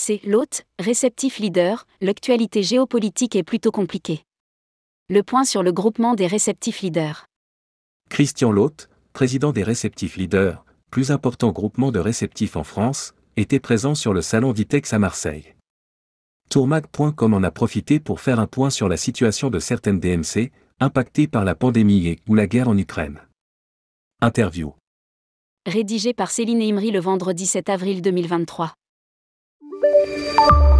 DMC, l'hôte, réceptif leader, l'actualité géopolitique est plutôt compliquée. Le point sur le groupement des réceptifs leaders. Christian Loth, président des réceptifs leaders, plus important groupement de réceptifs en France, était présent sur le salon d'ITEX à Marseille. Tourmag.com en a profité pour faire un point sur la situation de certaines DMC, impactées par la pandémie et ou la guerre en Ukraine. Interview. Rédigé par Céline Imri le vendredi 7 avril 2023. Thank you.